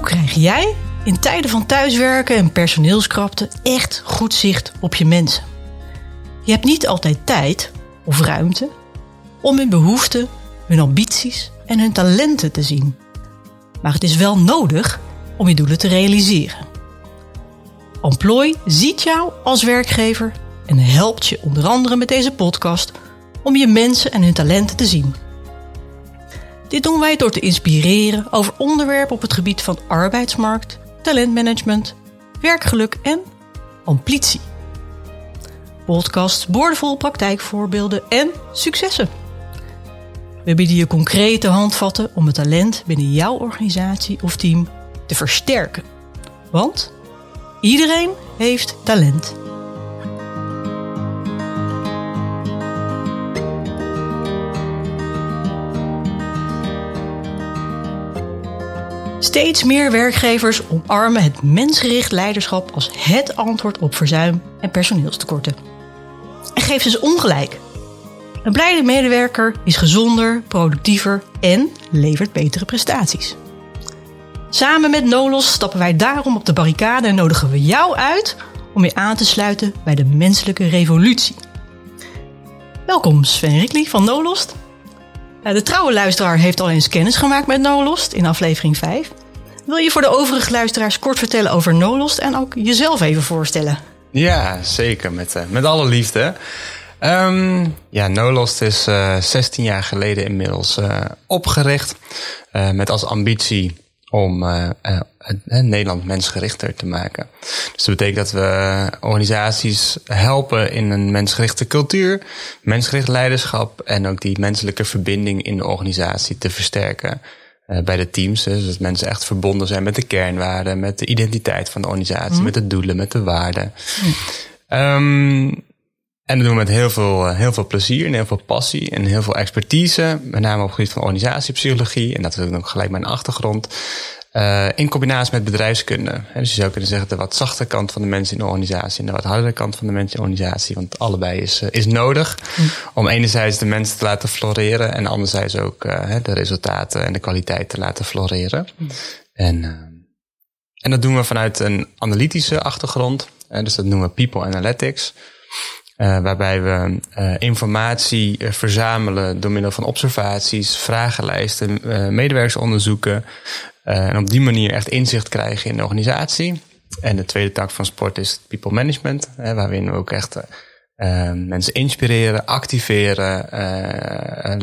Hoe krijg jij in tijden van thuiswerken en personeelskrapte echt goed zicht op je mensen? Je hebt niet altijd tijd of ruimte om hun behoeften, hun ambities en hun talenten te zien. Maar het is wel nodig om je doelen te realiseren. Employ ziet jou als werkgever en helpt je onder andere met deze podcast om je mensen en hun talenten te zien. Dit doen wij door te inspireren over onderwerpen op het gebied van arbeidsmarkt, talentmanagement, werkgeluk en ambitie. Podcasts, boordevol praktijkvoorbeelden en successen. We bieden je concrete handvatten om het talent binnen jouw organisatie of team te versterken. Want iedereen heeft talent. Steeds meer werkgevers omarmen het mensgericht leiderschap als het antwoord op verzuim en personeelstekorten. En geef ze ongelijk. Een blijde medewerker is gezonder, productiever en levert betere prestaties. Samen met Nolos stappen wij daarom op de barricade en nodigen we jou uit om je aan te sluiten bij de menselijke revolutie. Welkom Sven Rikli van Nolost. Eh, de trouwe luisteraar heeft al eens kennis gemaakt met Nolost in aflevering 5. Wil je voor de overige luisteraars kort vertellen over Nolost en ook jezelf even voorstellen? Ja, zeker. Met, uh, met alle liefde. Um, ja, Nolost is uh, eh, 16 jaar geleden inmiddels opgericht. met als ambitie om Nederland mensgerichter te maken. Dus dat betekent dat we organisaties helpen in een mensgerichte cultuur, mensgericht leiderschap en ook die menselijke verbinding in de organisatie te versterken. Uh, bij de teams. Dus dat mensen echt verbonden zijn met de kernwaarden, met de identiteit van de organisatie, mm. met de doelen, met de waarden. Mm. Um, en dat doen we met heel veel, eh, heel veel plezier en heel veel passie en heel veel expertise. Met name op het gebied van organisatiepsychologie. En dat is ook gelijk mijn achtergrond. Uh, in combinatie met bedrijfskunde. Dus je zou kunnen zeggen de wat zachte kant van de mensen in de organisatie en de wat hardere kant van de mensen in de organisatie. Want allebei is, uh, is nodig hm. om enerzijds de mensen te laten floreren en anderzijds ook uh, de resultaten en de kwaliteit te laten floreren. Hm. En, en dat doen we vanuit een analytische achtergrond. dus dat noemen we People Analytics. Uh, waarbij we uh, informatie uh, verzamelen door middel van observaties, vragenlijsten, medewerkersonderzoeken. en op die manier echt inzicht krijgen in de organisatie. En de tweede tak van sport is people management, waarin we ook echt mensen inspireren, activeren,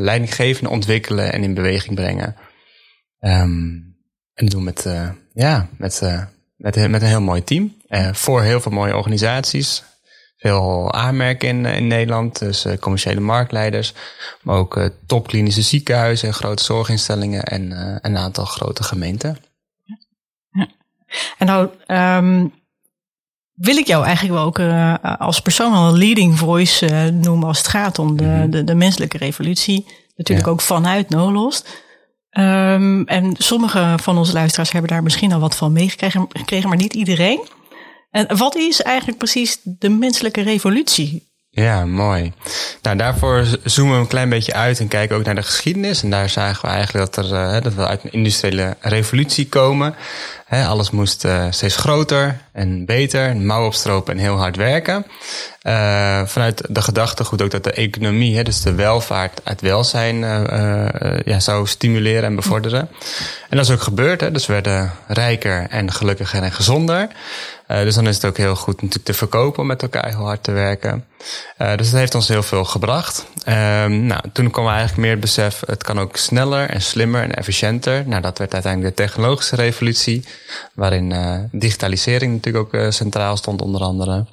leidinggevende ontwikkelen en in beweging brengen. Um, en doen we met, ja, met, met, met een heel mooi team. voor heel veel mooie organisaties veel aanmerken in, in Nederland. Dus uh, commerciële marktleiders. Maar ook uh, topklinische ziekenhuizen, grote zorginstellingen en uh, een aantal grote gemeenten. Ja. En nou um, wil ik jou eigenlijk wel ook als persoon al een leading voice noemen als het gaat om de, mm-hmm. de, de, menselijke revolutie. Natuurlijk ook vanuit Nolost. Um, en sommige van onze luisteraars hebben daar misschien al wat van meegekregen, maar niet iedereen. En wat is eigenlijk precies de menselijke revolutie? Ja, mooi. Nou, daarvoor zoomen we een klein beetje uit en kijken ook naar de geschiedenis. En daar zagen we eigenlijk dat, er, uh, dat we uit een industriële revolutie komen. alles moest uh, steeds groter en beter, mouw opstropen en heel hard werken. Uh, vanuit de gedachtegoed ook dat de economie, dus de welvaart uit welzijn, ja, zou stimuleren en bevorderen. En dat is ook gebeurd. Hè. Dus we werden rijker en gelukkiger en gezonder. Uh, dus dan is het ook heel goed natuurlijk te verkopen om met elkaar heel hard te werken. Uh, dus dat heeft ons heel veel gebracht. Um, nou, toen kwam eigenlijk meer het besef, het kan ook sneller en slimmer en efficiënter. Nou, dat werd uiteindelijk de technologische revolutie, waarin uh, digitalisering natuurlijk ook centraal stond onder andere.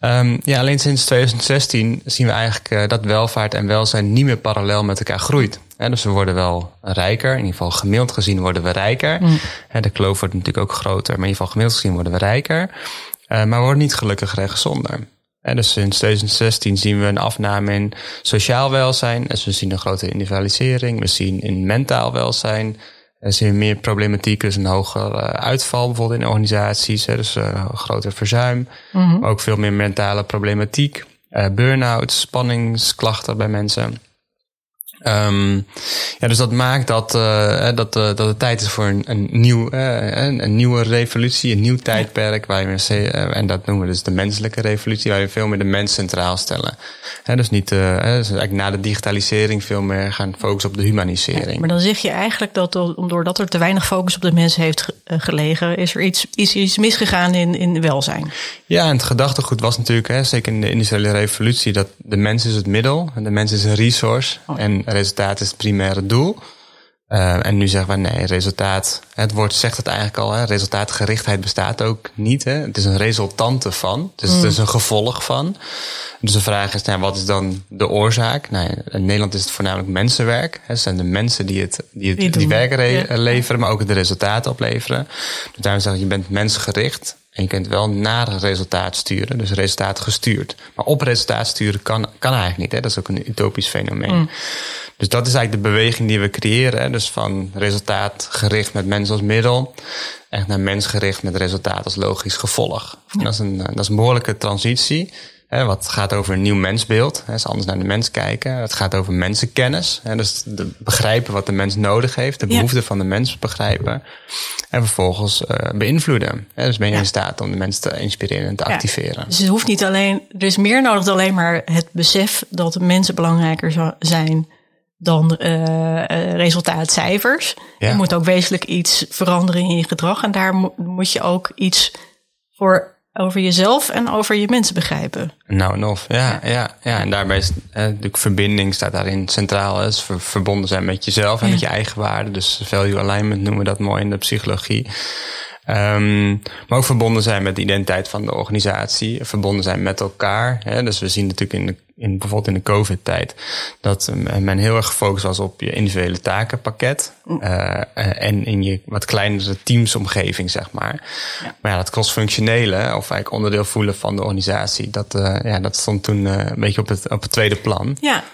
Um, ja, alleen sinds 2016 zien we eigenlijk dat welvaart en welzijn niet meer parallel met elkaar groeit dus we worden wel rijker. In ieder geval gemiddeld gezien worden we rijker. Mm. de kloof wordt natuurlijk ook groter. Maar in ieder geval gemiddeld gezien worden we rijker. Uh, maar we worden niet gelukkiger en gezonder. En dus sinds 2016 zien we een afname in sociaal welzijn. Dus we zien een grote individualisering. We zien in mentaal welzijn. We zien meer problematiek, dus een hoger uh, uitval bijvoorbeeld in organisaties. Hè, dus uh, groter verzuim. Mm Maar ook veel meer mentale problematiek. burn-out, spanningsklachten bij mensen. Um, ja, dus dat maakt dat, uh, dat, uh, dat het tijd is voor een, een, nieuw, uh, een, een, nieuwe revolutie, een nieuw tijdperk. Waar we, en dat noemen we dus de menselijke revolutie, waar we veel meer de mens centraal stellen. He, dus niet dus eigenlijk na de digitalisering veel meer gaan focussen op de humanisering. Ja, maar dan zeg je eigenlijk dat doordat er te weinig focus op de mens heeft gelegen, is er iets, is iets misgegaan in, in welzijn. Ja, en het gedachtegoed was natuurlijk, hè, zeker in de industriële revolutie, dat de mens is het middel en de mens is een resource. Oh. En resultaat is het primaire doel. Uh, en nu zeggen we nee, resultaat. Het woord zegt het eigenlijk al. Hè, resultaatgerichtheid bestaat ook niet. Hè. Het is een resultante van. Dus het is mm. een gevolg van. Dus de vraag is, nou, wat is dan de oorzaak? Nou, in Nederland is het voornamelijk mensenwerk. Hè. Het zijn de mensen die het, die, het, die, leveren, maar ook de resultaten opleveren. Dus daarom zeggen je bent mensgericht. En je kunt wel naar resultaat sturen, dus resultaat gestuurd. Maar op resultaat sturen kan, kan eigenlijk niet. Hè? Dat is ook een utopisch fenomeen. Mm. Dus dat is eigenlijk de beweging die we creëren. Hè? Dus van resultaat gericht met mens als middel. Echt naar mens gericht met resultaat als logisch gevolg. Dat, is een, dat is een behoorlijke transitie. Hè, wat gaat over een nieuw mensbeeld. Hè, is anders naar de mens kijken. Het gaat over mensenkennis. Hè, dus de, begrijpen wat de mens nodig heeft. De behoeften van de mens begrijpen. En vervolgens uh, beïnvloeden. Hè, dus ben je in staat om de mens te inspireren en te activeren. Dus het hoeft niet alleen... Er is meer nodig dan alleen maar het besef dat mensen belangrijker zijn dan uh, resultaatcijfers. Je moet ook wezenlijk iets veranderen in je gedrag. En daar moet je ook iets voor over jezelf en over je mensen begrijpen. Nou en of, ja, ja. ja, En daarbij is natuurlijk verbinding staat daarin centraal. Is verbonden zijn met jezelf en met je eigen waarde. Dus value alignment noemen we dat mooi in de psychologie. Um, maar ook verbonden zijn met de identiteit van de organisatie. Verbonden zijn met elkaar. Hè. Dus we zien natuurlijk in, de, in bijvoorbeeld in de COVID-tijd dat men heel erg gefocust was op je individuele takenpakket. Uh, en in je wat kleinere teamsomgeving, zeg maar. Ja. Maar ja, dat cross-functionele, of eigenlijk onderdeel voelen van de organisatie, dat, uh, ja, dat stond toen uh, een beetje op het, op het tweede plan. Ja.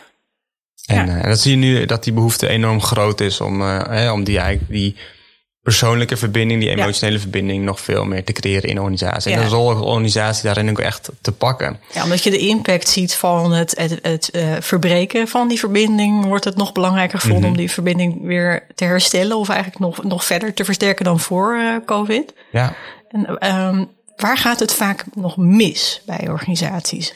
En, ja. en dat zie je nu dat die behoefte enorm groot is om, om die eigenlijk die persoonlijke verbinding, die emotionele verbinding nog veel meer te creëren in een organisatie. En de rol van de organisatie daarin ook echt te pakken. Ja, omdat je de impact ziet van het, het, het uh, verbreken van die verbinding, wordt het nog belangrijker gevonden mm om die verbinding weer te herstellen of eigenlijk nog, nog verder te versterken dan voor uh, COVID. Ja. En um, waar gaat het vaak nog mis bij organisaties?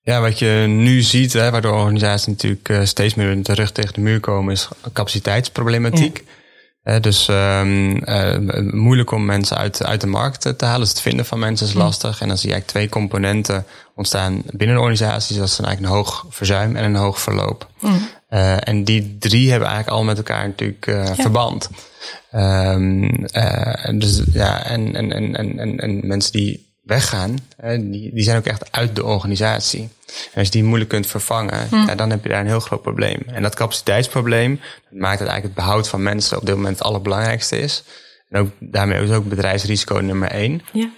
Ja, wat je nu ziet, hè, waardoor organisaties natuurlijk uh, steeds meer met de rug tegen de muur komen, is capaciteitsproblematiek. Ja dus um, uh, moeilijk om mensen uit, uit de markt te halen. Dus het vinden van mensen is hm. lastig. En dan zie je eigenlijk twee componenten ontstaan binnen organisaties. Dat is dan eigenlijk een hoog verzuim en een hoog verloop. Mm. Uh, en die drie hebben eigenlijk al met elkaar natuurlijk uh, ja. verband. Um, dus ja, en, en, en, en, en mensen die weggaan, die, die zijn ook echt uit de organisatie. En als je die moeilijk kunt vervangen, hm. ja, dan heb je daar een heel groot probleem. En dat capaciteitsprobleem dat maakt het eigenlijk het behoud van mensen op dit moment het allerbelangrijkste is. En ook, daarmee is ook bedrijfsrisico nummer één. Ja.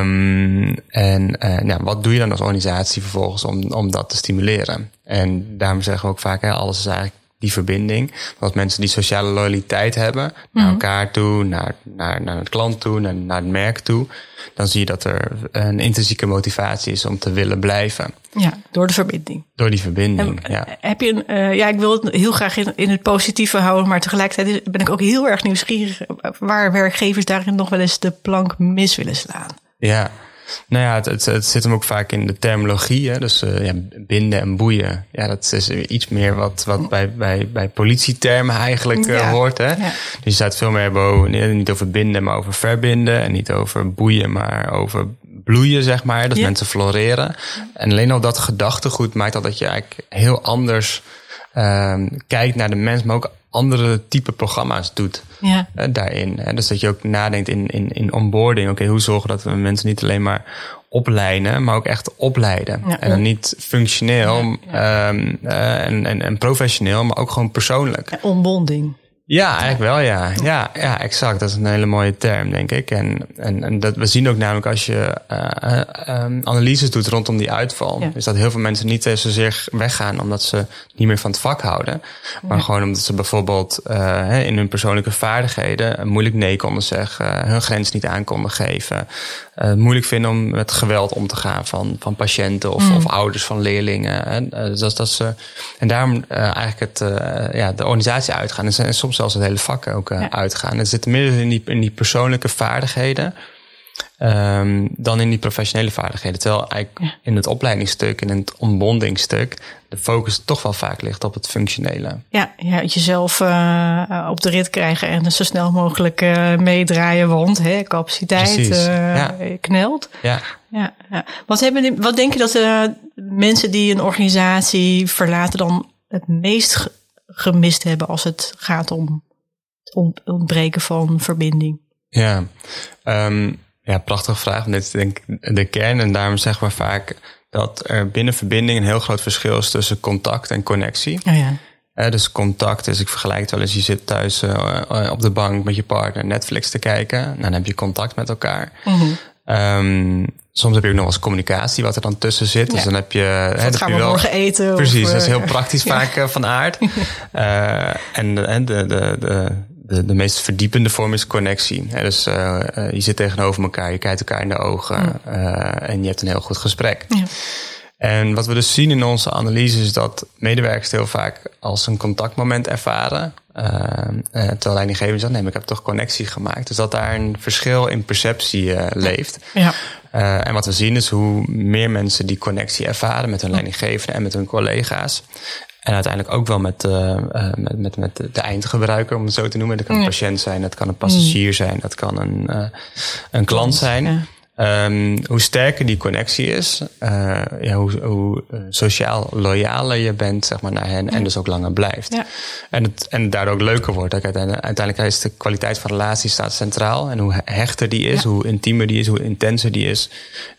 Um, en uh, ja, wat doe je dan als organisatie vervolgens om, om dat te stimuleren? En daarom zeggen we ook vaak, hè, alles is eigenlijk die verbinding. Dat mensen die sociale loyaliteit hebben naar mhm. elkaar toe, naar, naar, naar het klant toe, naar, naar het merk toe. Dan zie je dat er een intrinsieke motivatie is om te willen blijven. Ja, door de verbinding. Door die verbinding, ja. Heb je een, uh, ja, ik wil het heel graag in, in het positieve houden, maar tegelijkertijd ben ik ook heel erg nieuwsgierig waar werkgevers daarin nog wel eens de plank mis willen slaan. Ja, nou ja, het, het, zit hem ook vaak in de terminologie. Hè? Dus uh, ja, binden en boeien. Ja, dat is iets meer wat, wat bij, bij, bij politietermen eigenlijk uh, hoort. Hè? Ja. Dus je staat veel meer boven, niet over binden, maar over verbinden. En niet over boeien, maar over bloeien, zeg maar. Dat mensen floreren. En alleen al dat gedachtegoed maakt al dat je eigenlijk heel anders kijkt naar de mens, maar ook andere type programma's doet ja. uh, daarin. Dus dat je ook nadenkt in, in, in onboarding. Oké, hoe zorgen dat we mensen niet alleen maar opleiden, maar ook echt opleiden. Ja, en dan niet functioneel ja, um, uh, en, en, en professioneel, maar ook gewoon persoonlijk. Onbonding. Ja, eigenlijk wel, ja. Ja, ja, exact. Dat is een hele mooie term, denk ik. En, en, en dat, we zien ook namelijk als je uh, analyses doet rondom die uitval, ja. is dat heel veel mensen niet zozeer weggaan omdat ze niet meer van het vak houden. Maar ja. gewoon omdat ze bijvoorbeeld uh, in hun persoonlijke vaardigheden moeilijk nee konden zeggen, hun grens niet aan konden geven. Uh, moeilijk vinden om met geweld om te gaan van, van patiënten of, Mm. of ouders van leerlingen. En, uh, dus dat, dat is, uh, en daarom uh, eigenlijk het, ja, de organisatie uitgaan en, en soms zelfs het hele vak ook ja. uitgaan. Het zit midden in die, in die persoonlijke vaardigheden. Um, dan in die professionele vaardigheden. Terwijl eigenlijk ja. in het opleidingsstuk en in het ontbondingsstuk de focus toch wel vaak ligt op het functionele. Ja, ja jezelf uh, op de rit krijgen en zo snel mogelijk uh, meedraaien, want hè, capaciteit uh, ja. knelt. Ja. Ja, ja. Wat, hebben, wat denk je dat de mensen die een organisatie verlaten dan het meest gemist hebben als het gaat om het ontbreken van verbinding? Ja, um, ja, prachtige vraag. Want dit is denk ik de kern. En daarom zeggen we vaak dat er binnen verbinding een heel groot verschil is tussen contact en connectie. Oh ja. Uh, dus contact is, ik vergelijk het wel eens, je zit thuis uh, op de bank met je partner Netflix te kijken. Nou, dan heb je contact met elkaar. Mm -hmm. um, soms heb je ook nog eens communicatie wat er dan tussen zit. Ja. Dus dan heb je... Hè, gaan we wel, morgen eten? Precies, of, dat is heel praktisch ja. vaak van aard. en de, de, de, de, de, de meest verdiepende vorm is connectie. Dus uh, je zit tegenover elkaar, je kijkt elkaar in de ogen uh, en je hebt een heel goed gesprek. Ja. En wat we dus zien in onze analyse is dat medewerkers heel vaak als een contactmoment ervaren. Uh, terwijl leidinggevende zegt, nee, maar ik heb toch connectie gemaakt. Dus dat daar een verschil in perceptie leeft. Ja. en wat we zien is hoe meer mensen die connectie ervaren met hun leidinggevende en met hun collega's. En uiteindelijk ook wel met, uh, met, met, met de eindgebruiker, om het zo te noemen. Dat kan een Ja. patiënt zijn, dat kan een passagier zijn, dat kan een, uh, een klant zijn. Um, hoe sterker die connectie is, uh, ja, hoe, hoe sociaal loyaler je bent zeg maar, naar hen en dus ook langer blijft. Ja. En, het, en het daardoor ook leuker wordt. Uiteindelijk, uiteindelijk is de kwaliteit van relatie staat centraal. En hoe hechter die is, Ja. hoe intiemer die is, hoe intenser die is,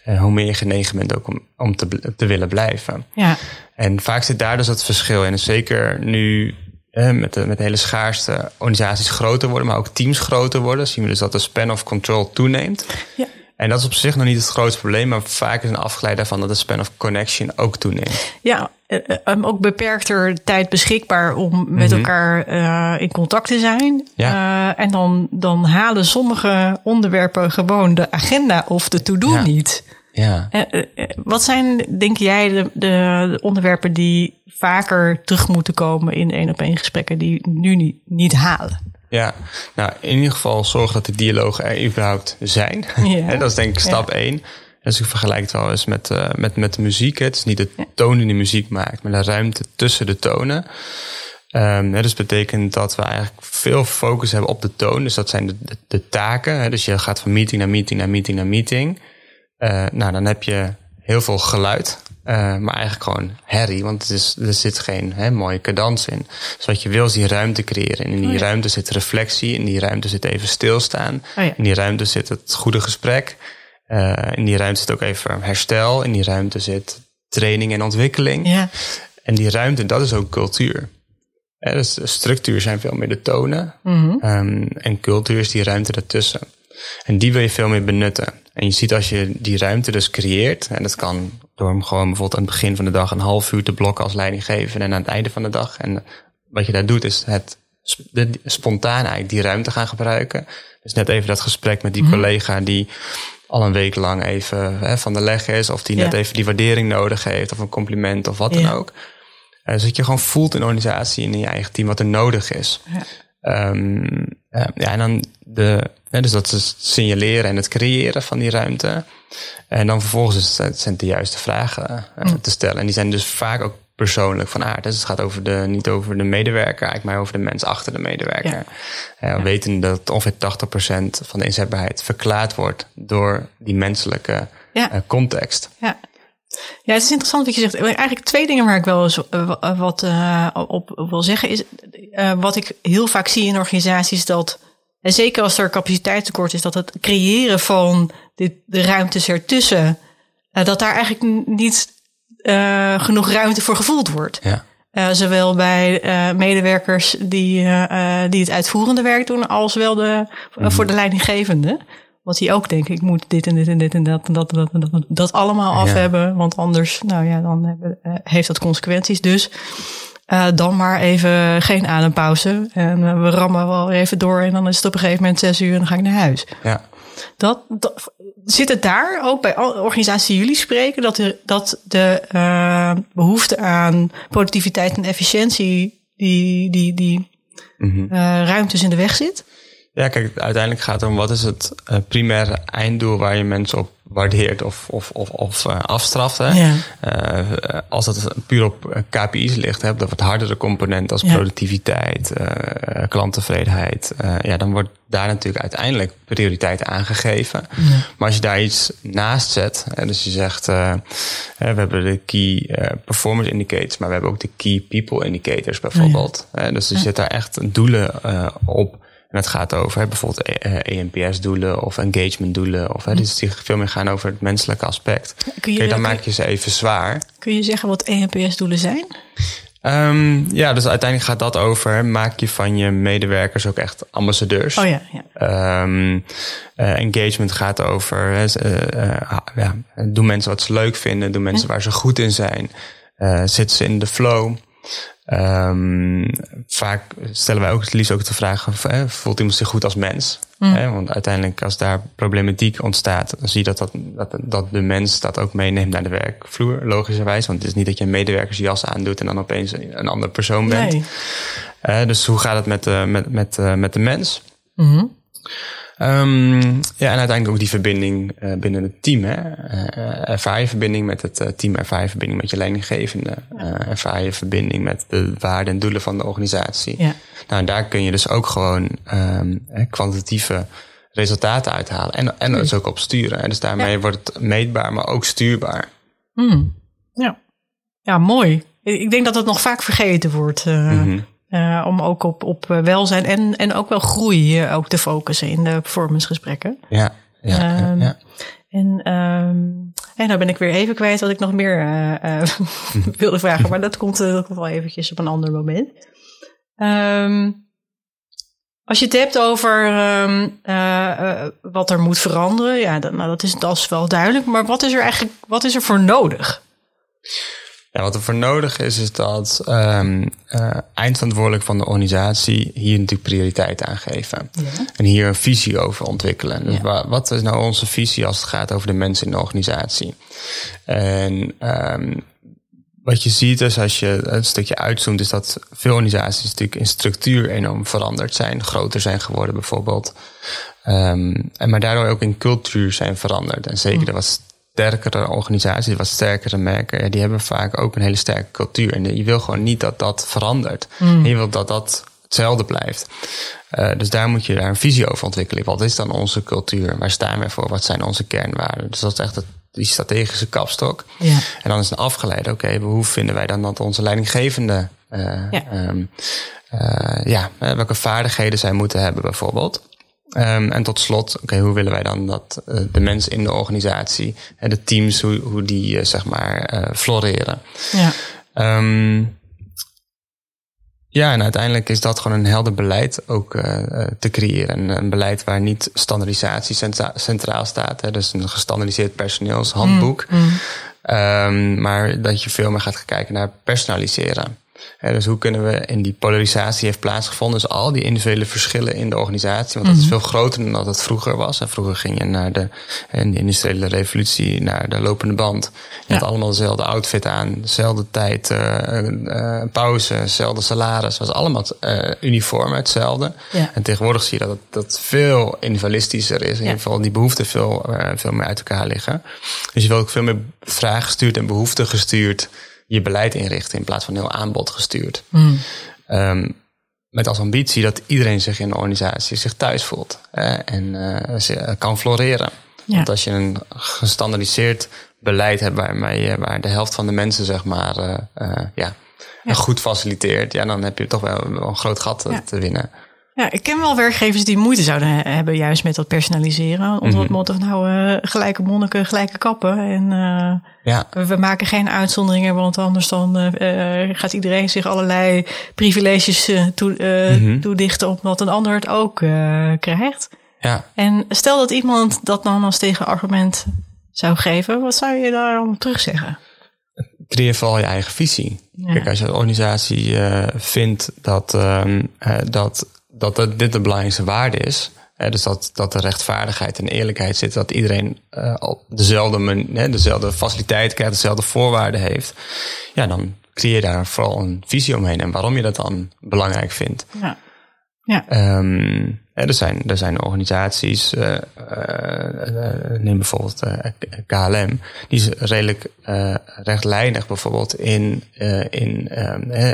uh, hoe meer je genegen bent ook om, om te, te willen blijven. Ja. En vaak zit daar dus het verschil in. En zeker nu eh, met, de, met de hele schaarste organisaties groter worden, maar ook teams groter worden, zien we dus dat de span of control toeneemt. Ja. En dat is op zich nog niet het grootste probleem, maar vaak is een afgeleid daarvan dat de span of connection ook toeneemt. Ja, eh, eh, ook beperkter tijd beschikbaar om met Mhm. elkaar eh, in contact te zijn. Ja. En dan, dan halen sommige onderwerpen gewoon de agenda of de to-do Ja. niet. Ja. Wat zijn, denk jij, de, de, de onderwerpen die vaker terug moeten komen in één op één gesprekken die nu niet, niet halen? Ja, nou in ieder geval zorgen dat de dialogen er überhaupt zijn. Ja. Dat is denk ik stap Ja. één. Dus ik vergelijk het wel eens met, uh, met, met de muziek. Het is niet de toon die de muziek maakt, maar de ruimte tussen de tonen. Um, hè, dus betekent dat we eigenlijk veel focus hebben op de toon. Dus dat zijn de, de, de taken. Hè. Dus je gaat van meeting naar meeting naar meeting naar meeting. Uh, nou, dan heb je heel veel geluid. Uh, maar eigenlijk gewoon herrie, want het is, er zit geen hè, mooie cadans in. Dus wat je wil is die ruimte creëren. En in die Oh ja. ruimte zit reflectie, in die ruimte zit even stilstaan. Oh ja. In die ruimte zit het goede gesprek. Uh, in die ruimte zit ook even herstel. In die ruimte zit training en ontwikkeling. Ja, En die ruimte, dat is ook cultuur. Hè, dus structuur zijn veel meer de tonen. Mhm. Um, en cultuur is die ruimte ertussen. En die wil je veel meer benutten. En je ziet als je die ruimte dus creëert, en dat kan door hem gewoon bijvoorbeeld aan het begin van de dag een half uur te blokken als leidinggevende en aan het einde van de dag. En wat je daar doet is het de- spontaan eigenlijk die ruimte gaan gebruiken. Dus net even dat gesprek met die collega die al een week lang even hè, van de leg is, of die net even die waardering nodig heeft, of een compliment of wat dan ook. Eh, zodat je gewoon voelt in de organisatie en in je eigen team wat er nodig is. Ja. Ehm, eh, ja, en dan de, hè, dus dat is signaleren en het creëren van die ruimte. En dan vervolgens is het, zijn de juiste vragen eh, Mm. te stellen. En die zijn dus vaak ook persoonlijk van aard. Dus het gaat over de, niet over de medewerker, eigenlijk maar over de mens achter de medewerker. Eh, we weten dat ongeveer 80% van de inzetbaarheid verklaard wordt door die menselijke Ja. eh, context. Ja. Ja, het is interessant wat je zegt. Eigenlijk twee dingen waar ik wel eens eh, wa- wat eh, op wil zeggen is... eh, wat ik heel vaak zie in organisaties dat... En zeker als er capaciteitstekort is, dat het creëren van dit, de ruimtes ertussen... eh, dat daar eigenlijk niet eh, genoeg ruimte voor gevoeld wordt. Ja. Eh, zowel bij eh, medewerkers die, eh, eh, die het uitvoerende werk doen, als wel de, Mhm. voor de leidinggevende. Want die ook denken, ik moet dit en dit en dit en dat en dat en dat, en dat, dat allemaal af Ja. hebben. Want anders, nou ja, dan hebben, eh, heeft dat consequenties. Dus eh, dan maar even geen adempauze. En eh, we rammen wel even door en dan is het op een gegeven moment zes uur en dan ga ik naar huis. Ja. dat, dat, zit het daar ook bij organisaties die jullie spreken, dat de, dat de uh, behoefte aan productiviteit en efficiëntie die, die, die mm ruimtes in de weg zit? Ja, kijk, uiteindelijk gaat het om wat is het uh, primaire einddoel waar je mensen op waardeert of, of, of, of uh, afstraft. Hè? Ja. Uh, als het puur op KPI's ligt, hè, dat wat hardere component als ja. productiviteit, klanttevredenheid, ja, dan wordt daar natuurlijk uiteindelijk prioriteit aangegeven. Ja. Maar als je daar iets naast zet, hè, dus je zegt, we hebben de key performance indicators, maar we hebben ook de key people indicators bijvoorbeeld. dus je zet daar echt doelen op en het gaat over bijvoorbeeld ENPS-doelen of engagement-doelen. Of, hè, dus die veel meer gaan over het menselijke aspect. Kun je, dan maak je ze even zwaar. Kun je zeggen wat ENPS-doelen zijn? Um, ja, dus uiteindelijk gaat dat over. Maak je van je medewerkers ook echt ambassadeurs. Oh ja. ja. Um, uh, engagement gaat over. Uh, uh, ja, doen mensen wat ze leuk vinden. Doen mensen waar ze goed in zijn. zitten ze in de flow. Um, vaak stellen wij ook het liefst ook de vraag: voelt iemand zich goed als mens? Mm. Want uiteindelijk, als daar problematiek ontstaat, dan zie je dat, dat, dat, dat de mens dat ook meeneemt naar de werkvloer, logischerwijs. Want het is niet dat je een medewerkersjas aandoet en dan opeens een andere persoon bent. Nee. Uh, dus hoe gaat het met de, met, met, uh, met de mens? Mm Um, ja, en uiteindelijk ook die verbinding uh, binnen het team. Hè? Uh, ervaar je verbinding met het uh, team, ervaar je verbinding met je leidinggevende, ervaar je verbinding met de waarden en doelen van de organisatie. Ja. Nou, en daar kun je dus ook gewoon um, kwantitatieve resultaten uithalen en, en dus ook op sturen. En dus daarmee ja. wordt het meetbaar, maar ook stuurbaar. Mm. Ja. ja, mooi. Ik denk dat het nog vaak vergeten wordt. Mm -hmm. Uh, om ook op, op welzijn en, en ook wel groei uh, ook te focussen in de performancegesprekken. Ja, ja, um, ja. En, um, en nou ben ik weer even kwijt wat ik nog meer uh, wilde vragen. Maar dat komt, dat komt wel eventjes op een ander moment. Um, als je het hebt over wat er moet veranderen, ja, dat, nou, dat, is, dat is wel duidelijk. Maar wat is er eigenlijk wat is er voor nodig? Ja, wat er voor nodig is, is dat um, uh, eindverantwoordelijk van de organisatie hier natuurlijk prioriteit aan geven. Ja. En hier een visie over ontwikkelen. Dus ja. wat is nou onze visie als het gaat over de mensen in de organisatie? En um, wat je ziet is als je een stukje uitzoomt, is dat veel organisaties natuurlijk in structuur enorm veranderd zijn, groter zijn geworden bijvoorbeeld. Um, en maar daardoor ook in cultuur zijn veranderd. En zeker, er was sterkere organisaties, wat sterkere merken, ja, die hebben vaak ook een hele sterke cultuur. En je wil gewoon niet dat dat verandert. Mm. je wil dat dat hetzelfde blijft. Uh, dus daar moet je daar een visie over ontwikkelen. Wat is dan onze cultuur? Waar staan we voor? Wat zijn onze kernwaarden? Dus dat is echt het, die strategische kapstok. Ja. En dan is het afgeleid, oké, okay, hoe vinden wij dan dat onze leidinggevende, uh, ja. Um, uh, ja, welke vaardigheden zij moeten hebben bijvoorbeeld. Um, en tot slot, oké, okay, hoe willen wij dan dat uh, de mensen in de organisatie en de teams, hoe, hoe die uh, zeg maar uh, floreren. Ja. Um, ja, en uiteindelijk is dat gewoon een helder beleid ook te creëren. Een, een, beleid waar niet standaardisatie centra centraal staat. Hè, dus een gestandaardiseerd personeelshandboek. Mm, mm. Um, maar dat je veel meer gaat kijken naar personaliseren dus hoe kunnen we in die polarisatie heeft plaatsgevonden, dus al die individuele verschillen in de organisatie, want dat is mhm. veel groter dan dat het vroeger was. En vroeger ging je naar de, in de industriële revolutie, naar de lopende band. Je had allemaal dezelfde outfit aan, dezelfde tijd, uh, uh, pauze, hetzelfde salaris, was allemaal uh, uniform, hetzelfde. Ja. En tegenwoordig zie je dat het dat veel individualistischer is. In ieder geval die behoeften veel, veel meer uit elkaar liggen. Dus je wil ook veel meer vraaggestuurd en behoeften gestuurd je beleid inrichten in plaats van heel aanbod gestuurd. Mm. Um, met als ambitie dat iedereen zich in de organisatie zich thuis voelt en uh, kan floreren. Ja. Want als je een gestandardiseerd beleid hebt waarmee je, waar de helft van de mensen zeg maar uh, uh, ja, ja, goed faciliteert, ja, dan heb je toch wel een groot gat ja. te winnen. Ja, ik ken wel werkgevers die moeite zouden hebben juist met dat personaliseren. Onder het mhm. motto van nou, uh, gelijke monniken, gelijke kappen. En uh, ja. we maken geen uitzonderingen, want anders dan uh, gaat iedereen zich allerlei privileges toe, mm toedichten omdat een ander het ook krijgt. Ja. En stel dat iemand dat dan als tegenargument zou geven, wat zou je daar om terugzeggen? creëer vooral je eigen visie. Ja. Kijk, als je een organisatie uh, vindt dat, um, uh, dat dat dit de belangrijkste waarde is, dus dat, dat de rechtvaardigheid en eerlijkheid zit, dat iedereen uh, op dezelfde, men, dezelfde faciliteit krijgt, dezelfde voorwaarden heeft. Ja, dan creëer je daar vooral een visie omheen en waarom je dat dan belangrijk vindt. Ja. Ja. Um, er, zijn, er zijn organisaties, uh, uh, neem bijvoorbeeld KLM, die is redelijk rechtlijnig bijvoorbeeld in, in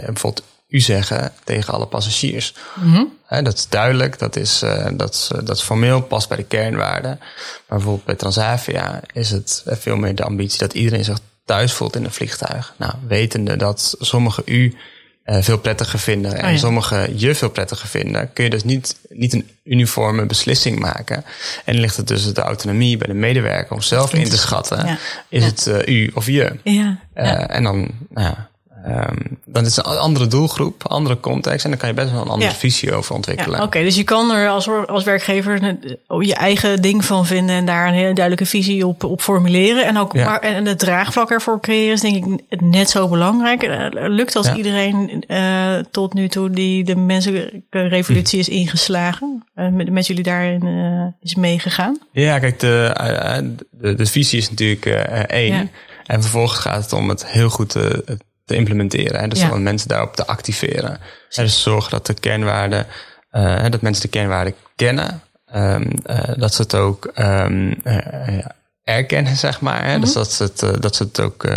bijvoorbeeld u zeggen tegen alle passagiers. Mm dat is duidelijk, dat is, dat, is, dat is formeel, past bij de kernwaarden. Maar bijvoorbeeld bij Transavia is het veel meer de ambitie dat iedereen zich thuis voelt in een vliegtuig. Nou, wetende dat sommigen u uh, veel prettiger vinden en oh sommigen je veel prettiger vinden, kun je dus niet, niet een uniforme beslissing maken. En ligt het dus de autonomie bij de medewerker om zelf in te schatten, is het u of je. Ja. En dan, nou ja, Um, dan is het een andere doelgroep, andere context. En dan kan je best wel een andere visie over ontwikkelen. Ja, Oké, dus je kan er als, als werkgever je eigen ding van vinden en daar een hele duidelijke visie op, op formuleren. En ook maar, en het draagvlak ervoor creëren is denk ik net zo belangrijk. Uh, lukt als iedereen uh, tot nu toe die de menselijke revolutie is ingeslagen, uh, met, met jullie daarin is meegegaan? Ja, kijk, de, de, de visie is natuurlijk één. En vervolgens gaat het om het heel goed te te implementeren. En dus om mensen daarop te activeren. En dus zorgen dat de kernwaarden, uh, dat mensen de kernwaarden kennen. Um, uh, dat ze het ook um, uh, erkennen, zeg maar. Hè? Dus mhm. dat ze het, dat ze het ook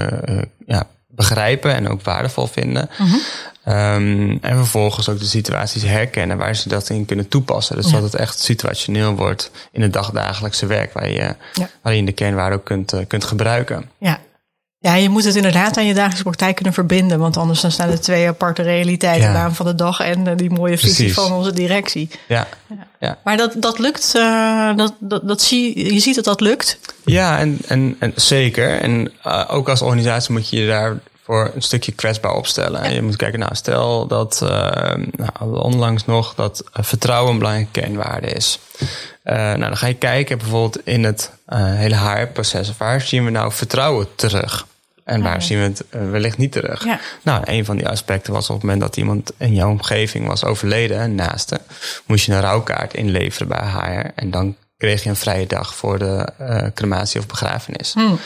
ja, begrijpen en ook waardevol vinden. Mm um, en vervolgens ook de situaties herkennen waar ze dat in kunnen toepassen. Dus dat het echt situationeel wordt in het dagdagelijkse werk, waar je, ja. je de kernwaarden ook kunt, kunt gebruiken. Ja, ja, je moet het inderdaad aan je dagelijkse praktijk kunnen verbinden. Want anders dan staan er twee aparte realiteiten. Ja. De van de dag en eh, die mooie visie van onze directie. Ja. ja. Maar dat, dat lukt. Uh, dat, dat, dat zie, je ziet dat dat lukt. Ja, en, en, en zeker. En uh, ook als organisatie moet je je daar voor een stukje kwetsbaar opstellen. Ja. Je moet kijken, nou, stel dat uh, nou, onlangs nog dat vertrouwen een belangrijke kernwaarde is. Uh, nou, dan ga je kijken bijvoorbeeld in het uh, hele HR-proces. Waar zien we nou vertrouwen terug? En waar zien we het uh, wellicht niet terug? Ja. Nou, een van die aspecten was op het moment dat iemand in jouw omgeving was overleden, naaste, moest je een rouwkaart inleveren bij HR. En dan kreeg je een vrije dag voor de uh, crematie of begrafenis. Hmm.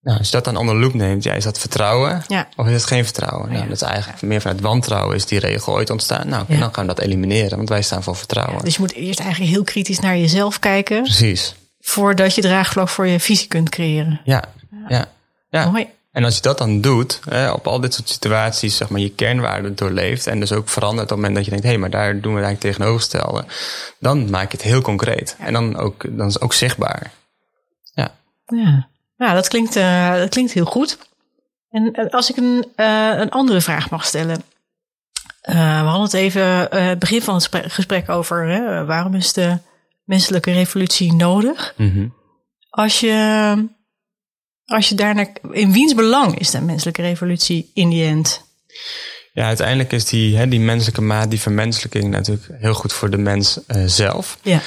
Nou, als je dat dan onder loop neemt, ja, is dat vertrouwen ja. of is het geen vertrouwen? Nou, dat is eigenlijk meer vanuit wantrouwen is die regel ooit ontstaan. Nou, dan gaan we dat elimineren, want wij staan voor vertrouwen. dus je moet eerst eigenlijk heel kritisch naar jezelf kijken. Precies. Voordat je draagvlak voor je visie kunt creëren. Ja, ja. Ja. En als je dat dan doet, hè, op al dit soort situaties, zeg maar, je kernwaarden doorleeft en dus ook verandert op het moment dat je denkt, hé, hey, maar daar doen we het eigenlijk tegenovergestelde, dan maak je het heel concreet. En dan, ook, dan is het ook zichtbaar. Ja. Ja, ja dat, klinkt, uh, dat klinkt heel goed. En uh, als ik een, uh, een andere vraag mag stellen. we hadden het even het begin van het gesprek over hè, waarom is de menselijke revolutie nodig? Mm -hmm. Als je als je daarnaar, in wiens belang is de menselijke revolutie in die end? Ja, uiteindelijk is die, hè, die menselijke maat, die vermenselijking natuurlijk heel goed voor de mens uh, zelf. Ja.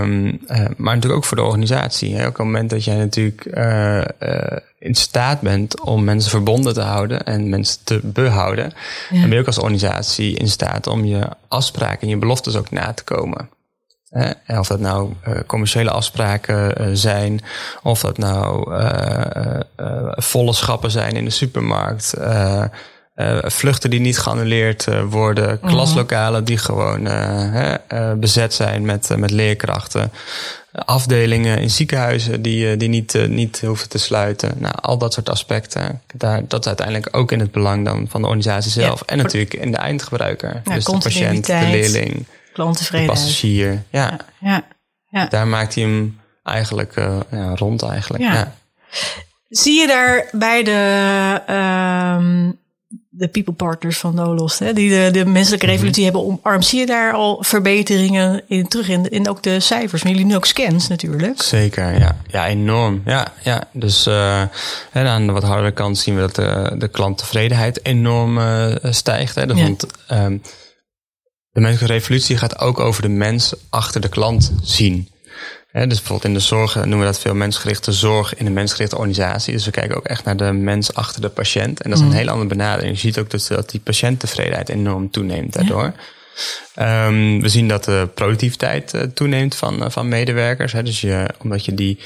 Um, uh, maar natuurlijk ook voor de organisatie. Hè. Ook op het moment dat jij natuurlijk uh, in staat bent om mensen verbonden te houden en mensen te behouden, dan ben je ook als organisatie in staat om je afspraken en je beloftes ook na te komen. Uh, of dat nou uh, commerciële afspraken uh, zijn, of dat nou volle schappen zijn in de supermarkt, vluchten die niet geannuleerd worden, mhm. klaslokalen die gewoon bezet zijn met, met leerkrachten, afdelingen in ziekenhuizen die, die niet, niet hoeven te sluiten. Nou, al dat soort aspecten, daar, dat is uiteindelijk ook in het belang dan van de organisatie zelf en natuurlijk in de eindgebruiker, ja, dus de patiënt, de leerling klanttevredenheid. De passagier, ja. ja. ja. Daar maakt hij hem eigenlijk uh, ja, rond eigenlijk. Ja. Zie je daar bij de, um, de people partners van Nolos, hè, die de, de menselijke mhm. revolutie hebben omarmd, zie je daar al verbeteringen in terug in, in ook de cijfers? Maar jullie nu ook scans natuurlijk. Zeker, ja. Ja, enorm. Ja, ja. Dus uh, en aan de wat hardere kant zien we dat de, de klanttevredenheid enorm uh, stijgt. Hè. ja. Want, um, de menselijke revolutie gaat ook over de mens achter de klant zien. dus bijvoorbeeld in de zorg noemen we dat veel mensgerichte zorg in een mensgerichte organisatie. Dus we kijken ook echt naar de mens achter de patiënt. En dat is een mm. hele andere benadering. Je ziet ook dat, dat die patiënttevredenheid enorm toeneemt daardoor. Ehm, we zien dat de productiviteit toeneemt van, van medewerkers. Hè. Dus je, omdat je die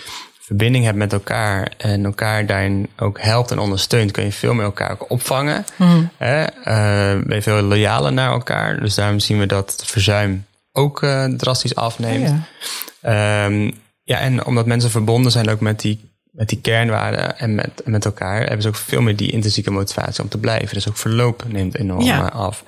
verbinding hebt met elkaar en elkaar daarin ook helpt en ondersteunt, kun je veel meer elkaar ook opvangen. Mm. Hè? Ben je veel loyaler naar elkaar. Dus daarom zien we dat het verzuim ook drastisch afneemt. ja. Ehm, ja, en omdat mensen verbonden zijn ook met die, met die kernwaarden en met, met elkaar, hebben ze ook veel meer die intrinsieke motivatie om te blijven. Dus ook verloop neemt enorm eh, af.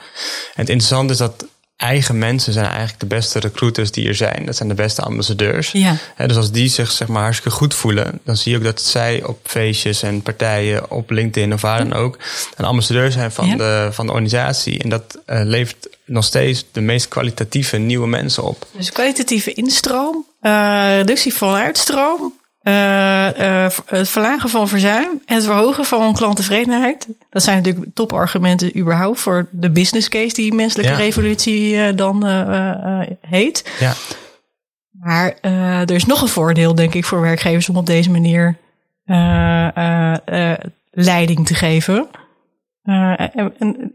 En het interessante is dat eigen mensen zijn eigenlijk de beste recruiters die er zijn. Dat zijn de beste ambassadeurs. Ja. dus als die zich zeg maar hartstikke goed voelen, dan zie je ook dat zij op feestjes en partijen, op LinkedIn of waar dan ook, een ambassadeur zijn van, de, van de organisatie. En dat uh, levert nog steeds de meest kwalitatieve nieuwe mensen op. Dus kwalitatieve instroom, uh, reductie van uitstroom, het verlagen van verzuim en het verhogen van klanttevredenheid. Dat zijn natuurlijk topargumenten überhaupt voor de business case die menselijke revolutie dan heet. Ja. Maar er is nog een voordeel, denk ik, voor werkgevers om op deze manier leiding te geven. En, en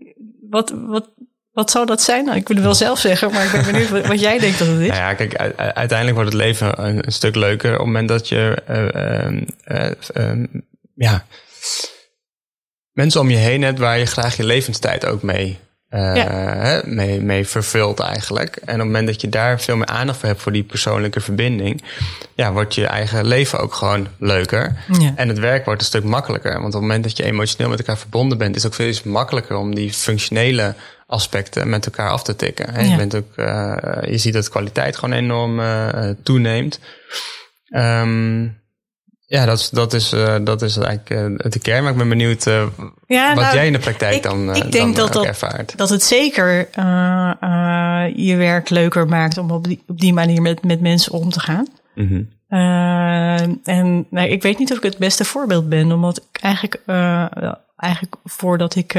wat, wat, wat zou dat zijn? Nou, ik wil het wel zelf zeggen, maar ik ben benieuwd wat jij denkt dat het is. Nou ja, kijk, uiteindelijk wordt het leven een, stuk leuker op het moment dat je uh, ja, mensen om je heen hebt waar je graag je levenstijd ook mee uh, mee, mee vervult eigenlijk. En op het moment dat je daar veel meer aandacht voor hebt voor die persoonlijke verbinding, ja, wordt je eigen leven ook gewoon leuker. Ja. En het werk wordt een stuk makkelijker. Want op het moment dat je emotioneel met elkaar verbonden bent, is het ook veel makkelijker om die functionele aspecten met elkaar af te tikken. En je, bent ook, uh, je ziet dat kwaliteit gewoon enorm uh, toeneemt. Um, ja, dat is, dat is, uh, dat is eigenlijk uh, de kern. Maar ik ben benieuwd ja, wat nou, jij in de praktijk ik, dan, ik denk dan dat, dat, ervaart. Dat het zeker je werk leuker maakt om op die, op die manier met, met mensen om te gaan. Mm -hmm. en nou, ik weet niet of ik het beste voorbeeld ben, omdat ik eigenlijk, eigenlijk voordat ik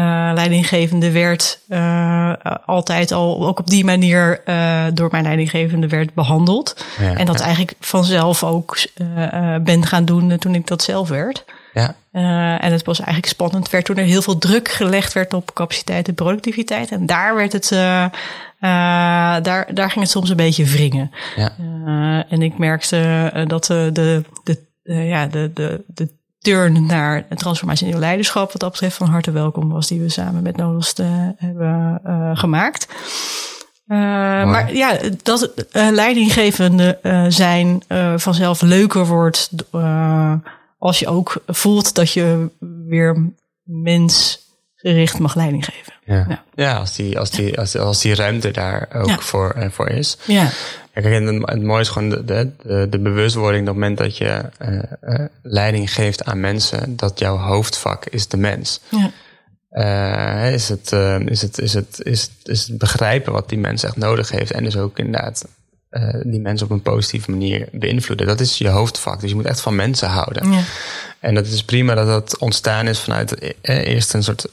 uh, leidinggevende werd, uh, altijd al ook op die manier uh, door mijn leidinggevende werd behandeld. Ja, en dat ja. eigenlijk vanzelf ook ben gaan doen toen ik dat zelf werd. Ja. en het was eigenlijk spannend, werd toen er heel veel druk gelegd werd op capaciteit en productiviteit. En daar werd het, daar, daar ging het soms een beetje wringen. Ja. en ik merkte dat de, de, de, ja, de, de, de turn naar in leiderschap, wat dat betreft, van harte welkom was, die we samen met Nodos uh, hebben uh, gemaakt. Uh, maar ja, dat leidinggevende zijn vanzelf leuker wordt als je ook voelt dat je weer mensgericht mag leiding geven. Ja, ja. ja als, die, als, die, als, als die ruimte daar ook ja. voor, voor is. Ja. Kijk, het, het mooie is gewoon de, de, de bewustwording dat op het moment dat je uh, uh, leiding geeft aan mensen, dat jouw hoofdvak is de mens. Ja. Uh, is, het, is, het, is, het, is, het, is het begrijpen wat die mens echt nodig heeft en dus ook inderdaad die mensen op een positieve manier beïnvloeden. Dat is je hoofdvak. Dus je moet echt van mensen houden. Ja. En dat is prima dat dat ontstaan is vanuit eerst een soort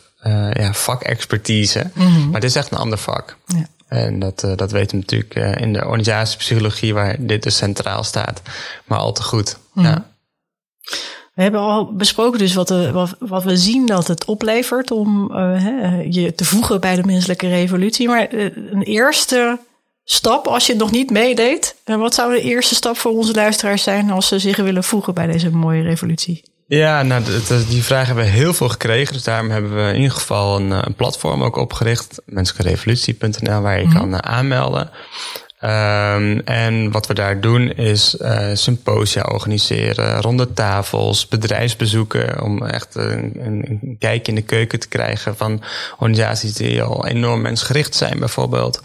ja, vakexpertise. Mm -hmm. Maar het is echt een ander vak. Ja. En dat, uh, dat weten we natuurlijk uh, in de organisatiepsychologie, waar dit dus centraal staat, maar al te goed. Mm. Ja. We hebben al besproken dus wat, de, wat, wat, we zien dat het oplevert om uh, je te voegen bij de menselijke revolutie. Maar een eerste stap, als je het nog niet meedeed, wat zou de eerste stap voor onze luisteraars zijn als ze zich willen voegen bij deze mooie revolutie? Ja, nou, die vraag hebben we heel veel gekregen. Dus daarom hebben we in ieder geval een, een platform ook opgericht. menselijkerevolutie.nl, waar je mm -hmm. kan uh, aanmelden. Um, en wat we daar doen is uh, symposia organiseren, ronde tafels, bedrijfsbezoeken. Om echt een, een, kijk in de keuken te krijgen van organisaties die al enorm mensgericht zijn, bijvoorbeeld.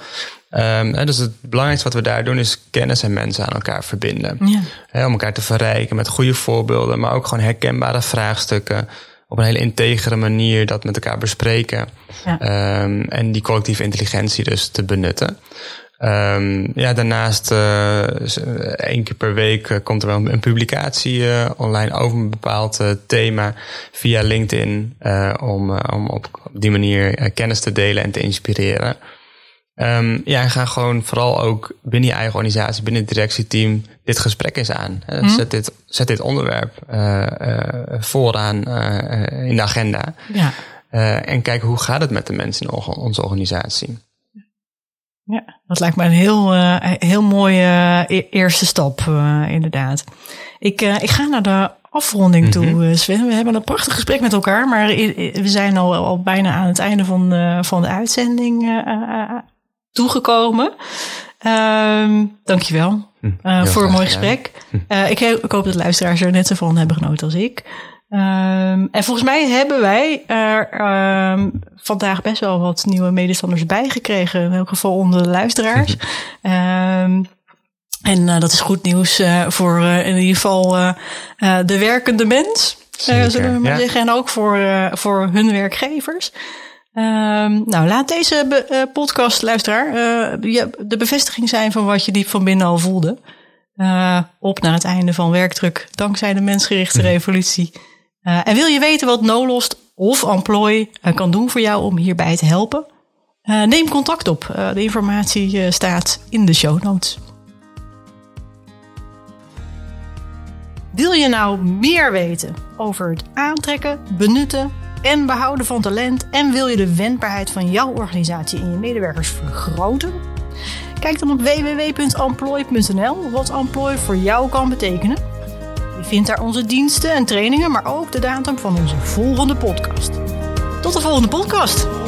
Um, dus het belangrijkste wat we daar doen is kennis en mensen aan elkaar verbinden. Ja. om elkaar te verrijken met goede voorbeelden, maar ook gewoon herkenbare vraagstukken. Op een hele integere manier dat met elkaar bespreken. Ja. Um, en die collectieve intelligentie dus te benutten. Um, ja, daarnaast uh, één keer per week uh, komt er wel een publicatie uh, online over een bepaald thema via LinkedIn. om, om op die manier kennis te delen en te inspireren. Um, ja, en ga gewoon vooral ook binnen je eigen organisatie, binnen het directieteam, dit gesprek eens aan. Uh, zet, dit, zet dit onderwerp uh, uh, vooraan in de agenda. Ja. en kijk hoe gaat het met de mensen in onze organisatie. Ja, dat lijkt me een heel, uh, heel mooie e-, eerste stap, uh, inderdaad. Ik, uh, ik ga naar de afronding toe, mhm. Sven. We hebben een prachtig gesprek met elkaar, maar we zijn al, al bijna aan het einde van, de, van de uitzending toegekomen. Um, dankjewel hm, voor een mooi gesprek. Hm. ik, ik, hoop dat luisteraars er net zo van hebben genoten als ik. Um, en volgens mij hebben wij er um, vandaag best wel wat nieuwe medestanders bijgekregen. In elk geval onder de luisteraars. um, en uh, dat is goed nieuws uh, voor uh, in ieder geval de werkende mens. zullen we maar ja. zeggen. En ook voor, voor hun werkgevers. Nou, laat deze be podcast, luisteraar, de bevestiging zijn van wat je diep van binnen al voelde. op naar het einde van werkdruk, dankzij de mensgerichte hm. revolutie. En wil je weten wat Nolost of Employ kan doen voor jou om hierbij te helpen? Neem contact op. de informatie staat in de show notes. Wil je nou meer weten over het aantrekken, benutten en behouden van talent en wil je de wendbaarheid van jouw organisatie en je medewerkers vergroten? Kijk dan op www.employ.nl wat Employ voor jou kan betekenen je vindt daar onze diensten en trainingen, maar ook de datum van onze volgende podcast. Tot de volgende podcast!